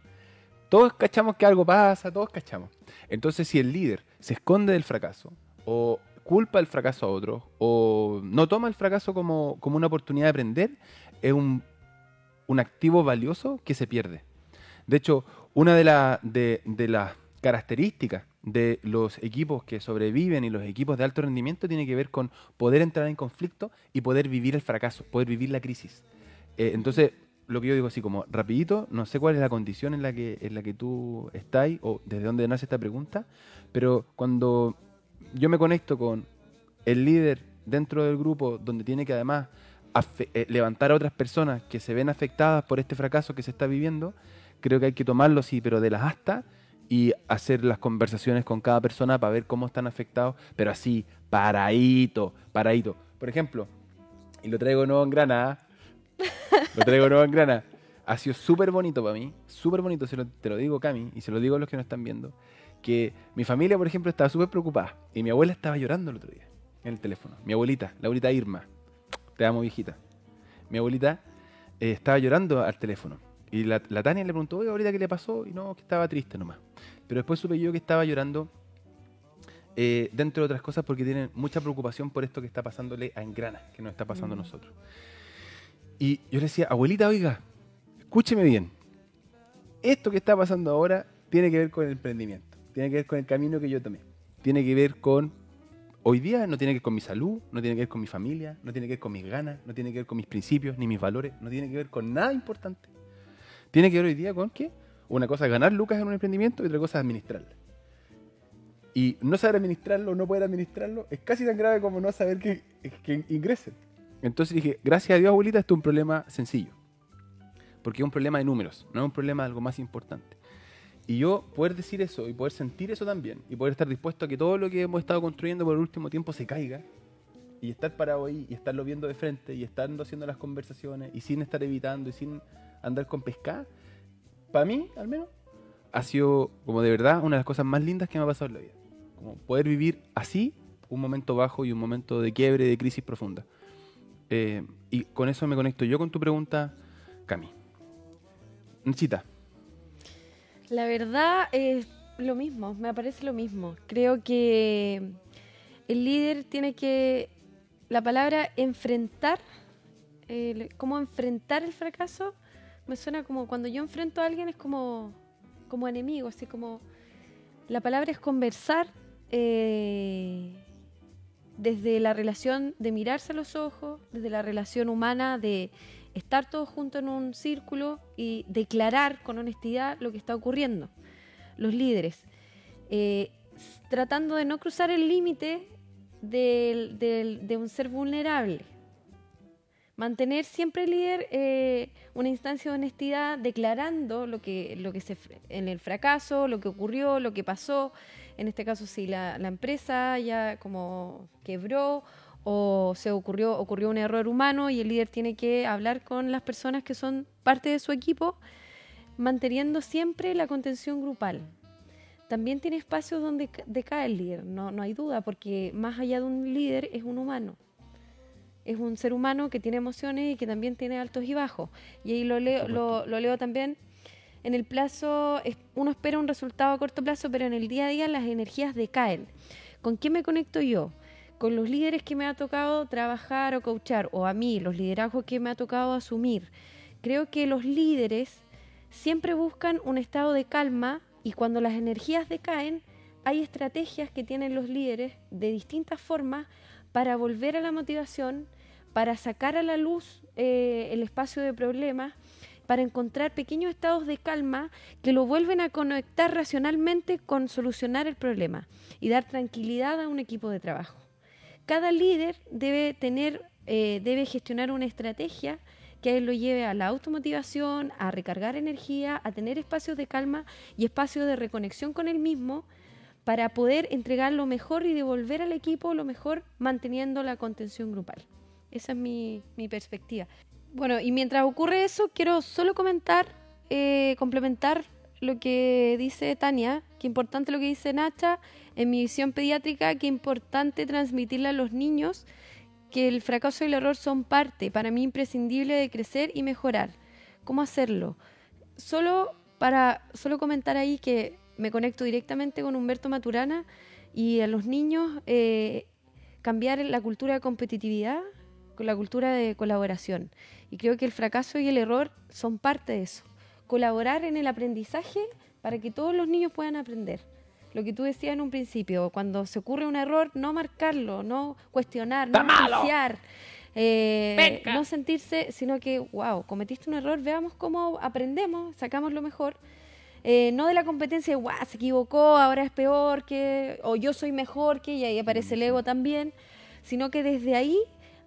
Todos cachamos que algo pasa, todos cachamos. Entonces, si el líder se esconde del fracaso, o culpa el fracaso a otro, o no toma el fracaso como, una oportunidad de aprender, es un, activo valioso que se pierde. De hecho, una de, de, de las características de los equipos que sobreviven y los equipos de alto rendimiento tiene que ver con poder entrar en conflicto y poder vivir el fracaso, poder vivir la crisis. Eh, entonces, lo que yo digo así como rapidito, no sé cuál es la condición en la que, en la que tú estás o desde dónde nace esta pregunta, pero cuando yo me conecto con el líder dentro del grupo donde tiene que además eh, levantar a otras personas que se ven afectadas por este fracaso que se está viviendo, creo que hay que tomarlo sí, pero de las astas y hacer las conversaciones con cada persona para ver cómo están afectados, pero así, paradito, paradito. Por ejemplo, y lo traigo nuevo en Granada, lo traigo nuevo en Granada, ha sido súper bonito para mí, súper bonito, se te lo digo Cami, y se lo digo a los que no están viendo, que mi familia, por ejemplo, estaba súper preocupada, y mi abuela estaba llorando el otro día, en el teléfono. Mi abuelita, la abuelita Irma, te amo viejita. Mi abuelita eh, estaba llorando al teléfono. Y la, Tania le preguntó, oye, ahorita qué le pasó, y no, que estaba triste nomás. Pero después supe yo que estaba llorando, eh, dentro de otras cosas, porque tienen mucha preocupación por esto que está pasándole a Engrana, que nos está pasando a mm. nosotros. Y yo le decía, abuelita, oiga, escúcheme bien. Esto que está pasando ahora tiene que ver con el emprendimiento, tiene que ver con el camino que yo tomé, tiene que ver con hoy día no tiene que ver con mi salud, no tiene que ver con mi familia, no tiene que ver con mis ganas, no tiene que ver con mis principios ni mis valores, no tiene que ver con nada importante. Tiene que ver hoy día con qué? Una cosa es ganar lucas en un emprendimiento y otra cosa es administrarlo. Y no saber administrarlo o no poder administrarlo es casi tan grave como no saber que, que ingresen. Entonces dije, gracias a Dios, abuelita, esto es un problema sencillo. Porque es un problema de números, no es un problema de algo más importante. Y yo poder decir eso y poder sentir eso también y poder estar dispuesto a que todo lo que hemos estado construyendo por el último tiempo se caiga y estar parado ahí y estarlo viendo de frente y estando haciendo las conversaciones y sin estar evitando y sin andar con pescar, para mí, al menos, ha sido como de verdad una de las cosas más lindas que me ha pasado en la vida. Como poder vivir así un momento bajo y un momento de quiebre, de crisis profunda. Eh, y con eso me conecto yo con tu pregunta, Cami. Necesita. La verdad, eh, lo mismo, me parece lo mismo. Creo que el líder tiene que, la palabra enfrentar, cómo enfrentar el fracaso, me suena como cuando yo enfrento a alguien es como, como enemigo, así como, la palabra es conversar eh, desde la relación de mirarse a los ojos, desde la relación humana de estar todos juntos en un círculo y declarar con honestidad lo que está ocurriendo. Los líderes, eh, tratando de no cruzar el límite de un ser vulnerable. Mantener siempre líder eh, una instancia de honestidad, declarando lo que, lo que se, en el fracaso, lo que ocurrió, lo que pasó. En este caso, si la, la empresa ya como quebró o se ocurrió, ocurrió un error humano y el líder tiene que hablar con las personas que son parte de su equipo, manteniendo siempre la contención grupal. También tiene espacios donde decae el líder, no, no hay duda, porque más allá de un líder es un humano. Es un ser humano que tiene emociones y que también tiene altos y bajos. Y ahí lo leo, lo, lo leo también en el plazo, uno espera un resultado a corto plazo, pero en el día a día las energías decaen. ¿Con qué me conecto yo? Con los líderes que me ha tocado trabajar o coachar, o a mí, los liderazgos que me ha tocado asumir. Creo que los líderes siempre buscan un estado de calma y cuando las energías decaen, hay estrategias que tienen los líderes de distintas formas para volver a la motivación, para sacar a la luz eh, el espacio de problemas, para encontrar pequeños estados de calma que lo vuelven a conectar racionalmente con solucionar el problema y dar tranquilidad a un equipo de trabajo cada líder debe tener, eh, debe gestionar una estrategia que él lo lleve a la automotivación, a recargar energía, a tener espacios de calma y espacios de reconexión con él mismo para poder entregar lo mejor y devolver al equipo lo mejor manteniendo la contención grupal. Esa es mi, perspectiva. Bueno, y mientras ocurre eso, quiero solo comentar, eh, complementar lo que dice Tania, qué importante lo que dice Nacha, en mi visión pediátrica, qué importante transmitirle a los niños que el fracaso y el error son parte, para mí imprescindible de crecer y mejorar. ¿Cómo hacerlo? Solo para solo comentar ahí que me conecto directamente con Humberto Maturana y a los niños eh, cambiar la cultura de competitividad con la cultura de colaboración. Y creo que el fracaso y el error son parte de eso colaborar en el aprendizaje para que todos los niños puedan aprender. Lo que tú decías en un principio, cuando se ocurre un error, no marcarlo, no cuestionar, no apreciar, eh, no sentirse, sino que, wow, cometiste un error, veamos cómo aprendemos, sacamos lo mejor. Eh, no de la competencia, wow, se equivocó, ahora es peor que, o yo soy mejor que, y ahí aparece el ego también, sino que desde ahí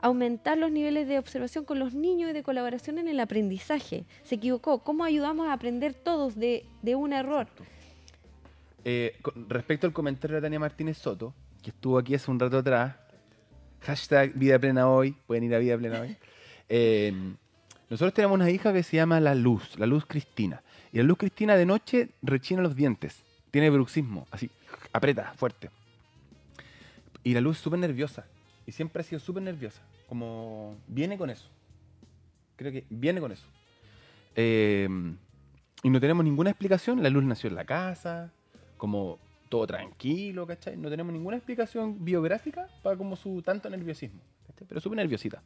aumentar los niveles de observación con los niños y de colaboración en el aprendizaje. Se equivocó. ¿Cómo ayudamos a aprender todos de, un error? Eh, respecto al comentario de Tania Martínez Soto, que estuvo aquí hace un rato atrás, hashtag Vida Plena Hoy, pueden ir a Vida Plena Hoy. <laughs> Eh, nosotros tenemos una hija que se llama La Luz, La Luz Cristina. Y la Luz Cristina de noche rechina los dientes, tiene bruxismo, así, aprieta, fuerte. Y la Luz súper nerviosa y siempre ha sido súper nerviosa. Como viene con eso. Creo que viene con eso. Eh, y no tenemos ninguna explicación. La luz nació en la casa, como todo tranquilo, ¿cachai? No tenemos ninguna explicación biográfica para como su tanto nerviosismo. Pero súper nerviosita.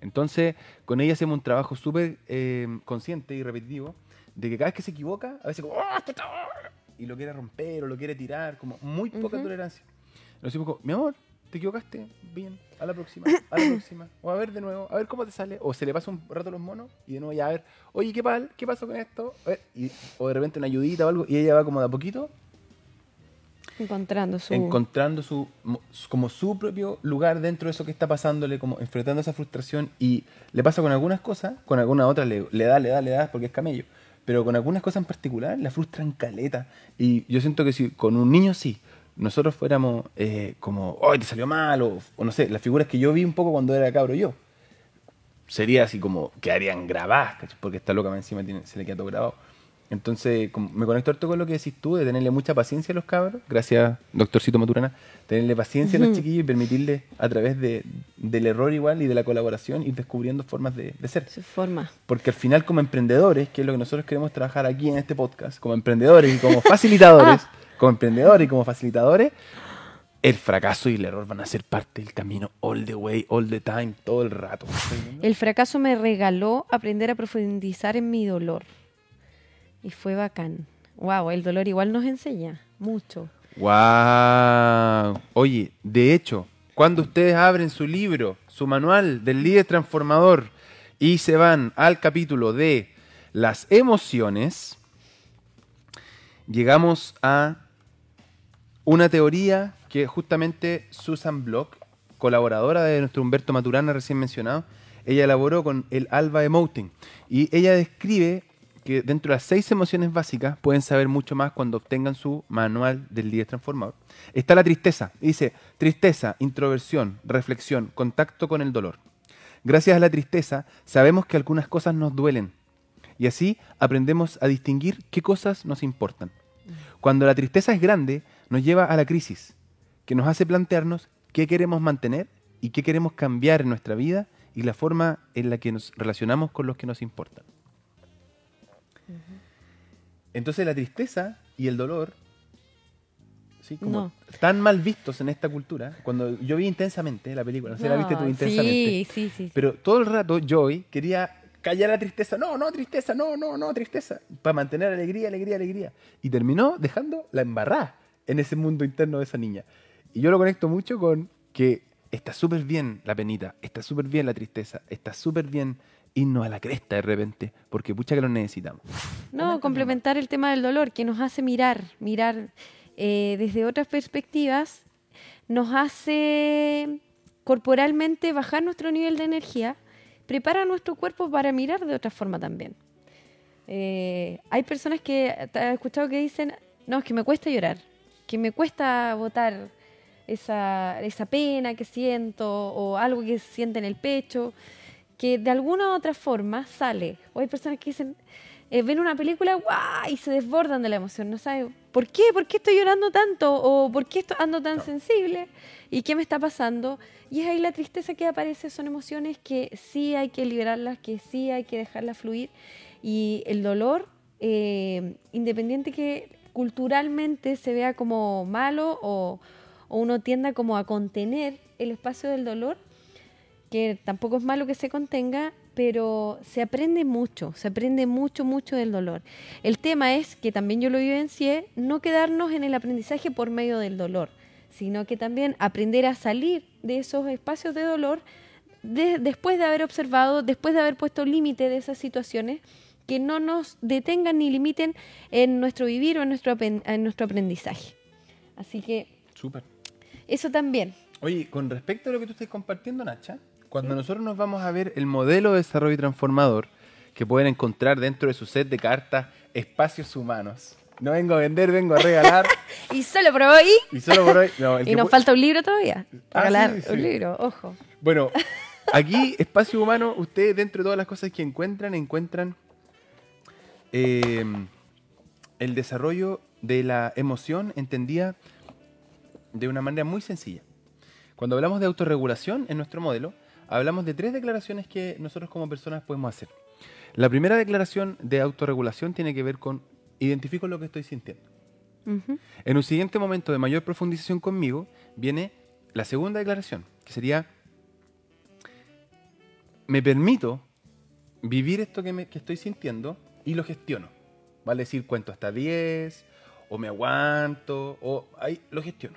Entonces, con ella hacemos un trabajo súper eh, consciente y repetitivo de que cada vez que se equivoca, a veces como, ¡Ah, y lo quiere romper o lo quiere tirar, como muy poca tolerancia. Nos decimos como, mi amor, te equivocaste, bien, a la próxima, a la <coughs> próxima, o a ver de nuevo, a ver cómo te sale, o se le pasa un rato a los monos y de nuevo ya a ver, oye, ¿qué, pal? ¿qué pasó con esto? y, o de repente una ayudita o algo, y ella va como de a poquito. Encontrando su... Encontrando su, como su propio lugar dentro de eso que está pasándole, como enfrentando esa frustración y le pasa con algunas cosas, con algunas otras le, le da, le da, le da, porque es camello. Pero con algunas cosas en particular la frustran caleta. Y yo siento que si con un niño sí, nosotros fuéramos eh, como, ¡ay, te salió mal! O, no sé, las figuras que yo vi un poco cuando era cabro yo. Sería así como, quedarían grabadas, porque esta loca encima tiene, se le queda todo grabado. Entonces, me conecto harto con lo que decís tú, de tenerle mucha paciencia a los cabros. Gracias, doctorcito Maturana. Tenerle paciencia a los chiquillos y permitirles, a través de, del error igual y de la colaboración, ir descubriendo formas de, de ser. Su forma. Porque al final, como emprendedores, que es lo que nosotros queremos trabajar aquí en este podcast, como emprendedores y como facilitadores, <laughs> Ah. como emprendedores y como facilitadores, el fracaso y el error van a ser parte del camino all the way, all the time, todo el rato. El fracaso me regaló aprender a profundizar en mi dolor. Y fue bacán. Wow, el dolor igual nos enseña mucho. ¡Wow! Oye, de hecho, cuando ustedes abren su libro, su manual del líder transformador y se van al capítulo de las emociones, llegamos a una teoría que justamente Susan Block, colaboradora de nuestro Humberto Maturana recién mencionado, ella elaboró con el Alba Emoting. Y ella describe que dentro de las seis emociones básicas pueden saber mucho más cuando obtengan su manual del líder transformador. Está la tristeza. Dice, tristeza, introversión, reflexión, contacto con el dolor. Gracias a la tristeza sabemos que algunas cosas nos duelen. Y así aprendemos a distinguir qué cosas nos importan. Cuando la tristeza es grande, nos lleva a la crisis, que nos hace plantearnos qué queremos mantener y qué queremos cambiar en nuestra vida y la forma en la que nos relacionamos con los que nos importan. Entonces la tristeza y el dolor, ¿sí? como No. tan mal vistos en esta cultura, cuando yo vi intensamente la película, no sé si la viste tú No, intensamente, Sí, sí, sí. pero todo el rato Joy quería callar la tristeza. No, no, tristeza, no, no, no, tristeza. Para mantener alegría, alegría, alegría. Y terminó dejando la embarrada en ese mundo interno de esa niña. Y yo lo conecto mucho con que está súper bien la penita, está súper bien la tristeza, está súper bien irnos a la cresta de repente, porque pucha que lo necesitamos. No, complementar el tema del dolor, que nos hace mirar, mirar eh, desde otras perspectivas, nos hace corporalmente bajar nuestro nivel de energía, prepara nuestro cuerpo para mirar de otra forma también. Eh, hay personas que he escuchado que dicen, no, es que me cuesta llorar, que me cuesta botar esa, esa pena que siento o algo que siente en el pecho, que de alguna u otra forma sale. O hay personas que dicen, eh, ven una película ¡guau! y se desbordan de la emoción, no saben por qué, por qué estoy llorando tanto o por qué estoy, ando tan sensible y qué me está pasando. Y es ahí la tristeza que aparece, son emociones que sí hay que liberarlas, que sí hay que dejarlas fluir. Y el dolor, eh, independiente que culturalmente se vea como malo o, o uno tienda como a contener el espacio del dolor, que tampoco es malo que se contenga, pero se aprende mucho, se aprende mucho, mucho del dolor. El tema es que también yo lo vivencié, no quedarnos en el aprendizaje por medio del dolor, sino que también aprender a salir de esos espacios de dolor de- después de haber observado, después de haber puesto límite de esas situaciones que no nos detengan ni limiten en nuestro vivir o en nuestro, en nuestro aprendizaje. Así que Súper. eso también. Oye, con respecto a lo que tú estás compartiendo, Nacha, cuando nosotros nos vamos a ver el modelo de desarrollo transformador que pueden encontrar dentro de su set de cartas Espacios Humanos. No vengo a vender, vengo a regalar. <laughs> Y solo por hoy. y solo por hoy. no, <laughs> Y nos falta un libro todavía. Para Ah, regalar sí, un libro, ojo. Bueno, <laughs> aquí, Espacio Humano, ustedes dentro de todas las cosas que encuentran, encuentran eh, el desarrollo de la emoción entendida de una manera muy sencilla. Cuando hablamos de autorregulación en nuestro modelo, hablamos de tres declaraciones que nosotros como personas podemos hacer. La primera declaración de autorregulación tiene que ver con identifico lo que estoy sintiendo. En un siguiente momento de mayor profundización conmigo viene la segunda declaración, que sería, me permito vivir esto que, me- que estoy sintiendo y lo gestiono. Vale decir, cuento hasta 10, o me aguanto, o ahí lo gestiono.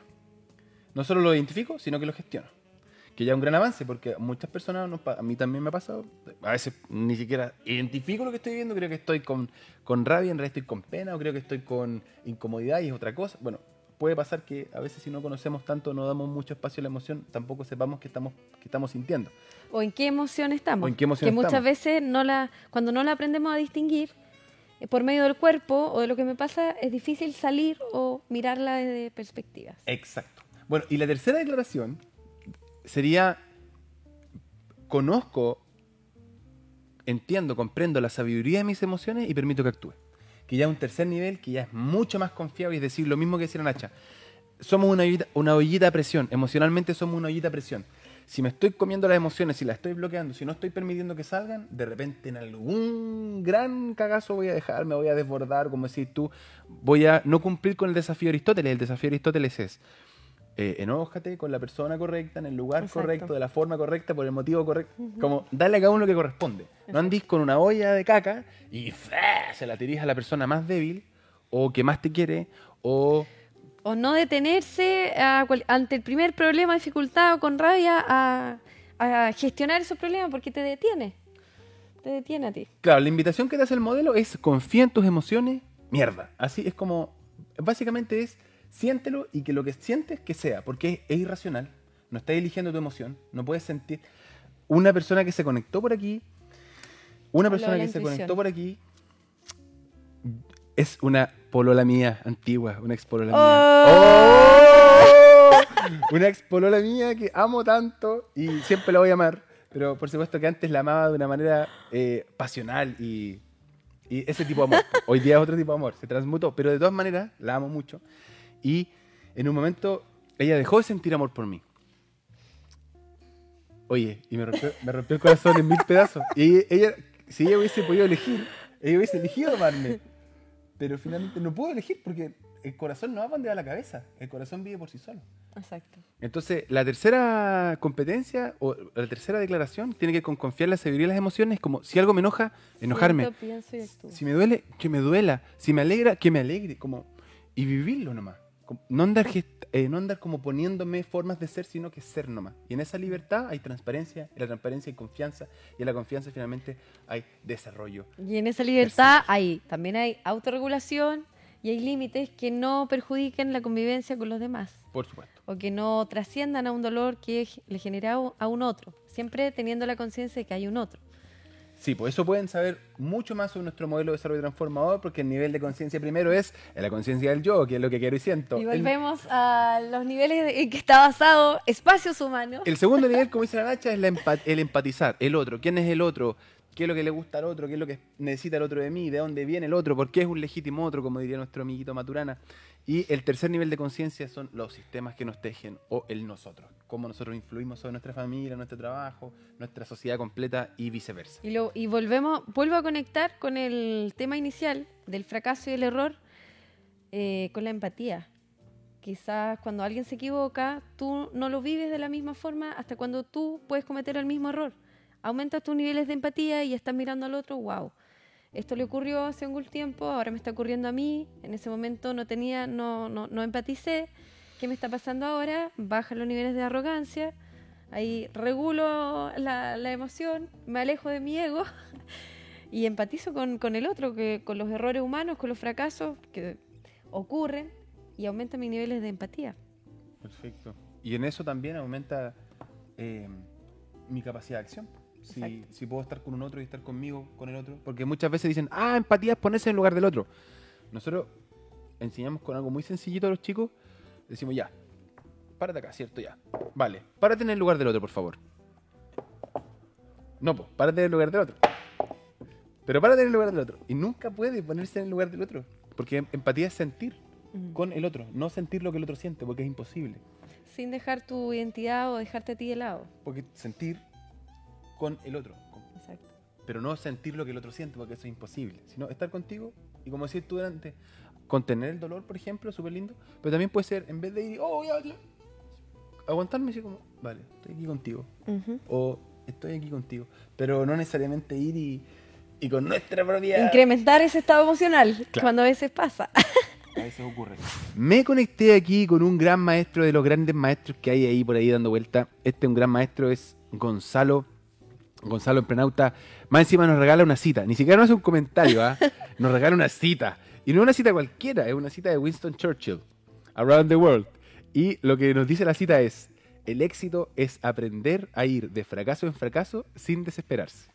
No solo lo identifico, sino que lo gestiono. Que ya es un gran avance, porque a muchas personas, pa- a mí también me ha pasado, a veces ni siquiera identifico lo que estoy viendo, creo que estoy con, con rabia, en realidad estoy con pena, o creo que estoy con incomodidad y es otra cosa. Bueno, puede pasar que a veces si no conocemos tanto, no damos mucho espacio a la emoción, tampoco sepamos qué estamos, qué estamos sintiendo. O en qué emoción estamos. O en qué emoción que muchas estamos. veces no la, cuando no la aprendemos a distinguir eh, por medio del cuerpo o de lo que me pasa, es difícil salir o mirarla desde perspectivas. Exacto. Bueno, y la tercera declaración sería, conozco, entiendo, comprendo la sabiduría de mis emociones y permito que actúe. que ya es un tercer nivel, que ya es mucho más confiable, y es decir, lo mismo que decía Nacha. Somos una ollita, una ollita a presión, emocionalmente somos una ollita a presión. Si me estoy comiendo las emociones, si las estoy bloqueando, si no estoy permitiendo que salgan, de repente en algún gran cagazo voy a dejar, me voy a desbordar, como decís tú, voy a no cumplir con el desafío de Aristóteles. El desafío de Aristóteles es eh, enójate con la persona correcta, en el lugar Exacto. correcto, de la forma correcta, por el motivo correcto. Como darle a cada uno lo que corresponde. No andís con una olla de caca y se la tirís a la persona más débil o que más te quiere o O no detenerse a cual- ante el primer problema, dificultad o con rabia a, a gestionar esos problemas porque te detiene. Te detiene a ti. Claro, la invitación que te hace el modelo es confía en tus emociones, mierda. Así es como, básicamente es, siéntelo y que lo que sientes que sea, porque es, irracional, no estás eligiendo tu emoción, no puedes sentir. Una persona que se conectó por aquí, una persona que se conectó por aquí, es una polola mía antigua, una ex polola ¡Oh! mía. ¡Oh! <laughs> Una ex polola mía que amo tanto y siempre la voy a amar. Pero por supuesto que antes la amaba de una manera eh, pasional y, y ese tipo de amor. Hoy día es otro tipo de amor, se transmutó, pero de todas maneras la amo mucho. Y en un momento ella dejó de sentir amor por mí. Oye, y me rompió, me rompió el corazón en mil pedazos. Y ella, si ella hubiese podido elegir, ella hubiese elegido amarme. Pero finalmente no pudo elegir porque el corazón no va donde va la cabeza. El corazón vive por sí solo. Exacto. Entonces, la tercera competencia o la tercera declaración tiene que ver con confiar la sabiduría de las emociones, como si algo me enoja, enojarme. Siento, pienso y. Si me duele, que me duela. Si me alegra, que me alegre. Como, y vivirlo nomás. No andar, eh, no andar como poniéndome formas de ser, sino que ser nomás. Y en esa libertad hay transparencia, en la transparencia hay confianza, y en la confianza finalmente hay desarrollo. Y en esa libertad hay, también hay autorregulación y hay límites que no perjudiquen la convivencia con los demás Por supuesto. o que no trasciendan a un dolor que le genera a un otro, siempre teniendo la conciencia de que hay un otro. Sí, por eso pueden saber mucho más sobre nuestro modelo de desarrollo transformador, porque el nivel de conciencia primero es la conciencia del yo, que es lo que quiero y siento. Y El- volvemos a los niveles en que está basado espacios humanos. El segundo nivel, como dice la <laughs> Nacha, es la empa- el empatizar. El otro. ¿Quién es el otro? ¿Qué es lo que le gusta al otro? ¿Qué es lo que necesita el otro de mí? ¿De dónde viene el otro? ¿Por qué es un legítimo otro? Como diría nuestro amiguito Maturana. Y el tercer nivel de conciencia son los sistemas que nos tejen o el nosotros. Cómo nosotros influimos sobre nuestra familia, nuestro trabajo, nuestra sociedad completa y viceversa. Y, lo, y volvemos, vuelvo a conectar con el tema inicial del fracaso y el error, eh, con la empatía. Quizás cuando alguien se equivoca, tú no lo vives de la misma forma hasta cuando tú puedes cometer el mismo error. Aumentas tus niveles de empatía y estás mirando al otro, wow. Esto le ocurrió hace algún tiempo, ahora me está ocurriendo a mí. En ese momento no tenía, no, no, no empaticé. ¿Qué me está pasando ahora? Baja los niveles de arrogancia. Ahí regulo la, la emoción, me alejo de mi ego <laughs> y empatizo con, con el otro, que, con los errores humanos, con los fracasos que ocurren y aumenta mis niveles de empatía. Perfecto. Y en eso también aumenta eh, mi capacidad de acción. Si, puedo estar con un otro y estar conmigo, con el otro. Porque muchas veces dicen, ah, empatía es ponerse en lugar del otro. Nosotros enseñamos con algo muy sencillito a los chicos. Decimos, ya, párate acá, ¿cierto? Ya. Vale, párate en el lugar del otro, por favor. No, pues, párate en el lugar del otro. Pero párate en el lugar del otro. Y nunca puede ponerse en el lugar del otro. Porque em- empatía es sentir con el otro, no sentir lo que el otro siente, porque es imposible. Sin dejar tu identidad o dejarte a ti de lado. Porque sentir con el otro, Exacto. pero no sentir lo que el otro siente, porque eso es imposible. Sino estar contigo y como decís tú delante, contener el dolor, por ejemplo, súper lindo, pero también puede ser, en vez de ir, oh, ya, ya", aguantarme así como, vale, estoy aquí contigo, o estoy aquí contigo, pero no necesariamente ir y, y con nuestra propia... Incrementar ese estado emocional, Claro. cuando a veces pasa. <laughs> A veces ocurre. Me conecté aquí con un gran maestro de los grandes maestros que hay ahí por ahí dando vuelta. Este un gran maestro es Gonzalo. Gonzalo Emprenauta. Más encima nos regala una cita. Ni siquiera nos hace un comentario, ¿ah? <laughs> Nos regala una cita. Y no una cita cualquiera, es una cita de Winston Churchill. Around the World. Y lo que nos dice la cita es: el éxito es aprender a ir de fracaso en fracaso sin desesperarse.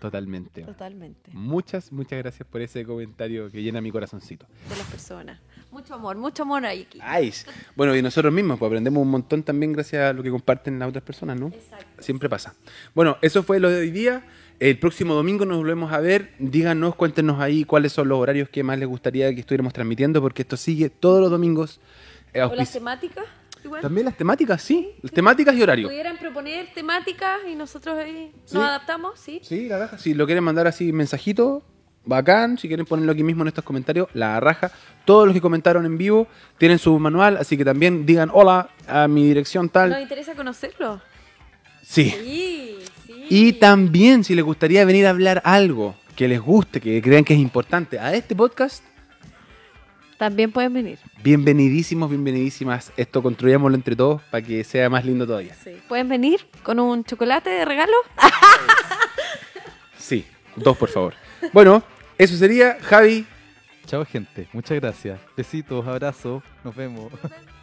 Totalmente. Totalmente. Muchas, muchas gracias por ese comentario que llena mi corazoncito. De las personas. Mucho amor, mucho amor ahí aquí. Bueno, y nosotros mismos pues, aprendemos un montón también gracias a lo que comparten las otras personas, ¿no? Exacto. Siempre pasa. Bueno, eso fue lo de hoy día. El próximo domingo nos volvemos a ver. Díganos, cuéntenos ahí cuáles son los horarios que más les gustaría que estuviéramos transmitiendo, porque esto sigue todos los domingos. eh, ¿O las temáticas? Igual. También las temáticas, sí. Las temáticas y horario. ¿Pudieran proponer temáticas y nosotros ahí Sí. nos adaptamos? Sí. Sí, la. Si lo quieren mandar así mensajito, bacán. Si quieren ponerlo aquí mismo en estos comentarios, la raja. Todos los que comentaron en vivo tienen su manual, así que también digan hola a mi dirección ¿Nos tal. interesa conocerlo? Sí. Sí, sí. Y también si les gustaría venir a hablar algo que les guste, que crean que es importante a este podcast, También pueden venir. bienvenidísimos, bienvenidísimas. Esto construyámoslo entre todos para que sea más lindo todavía. Sí. ¿Pueden venir con un chocolate de regalo? Sí, dos por favor. Bueno, eso sería, Javi. Chao gente, muchas gracias. Besitos, abrazos, nos vemos. <laughs>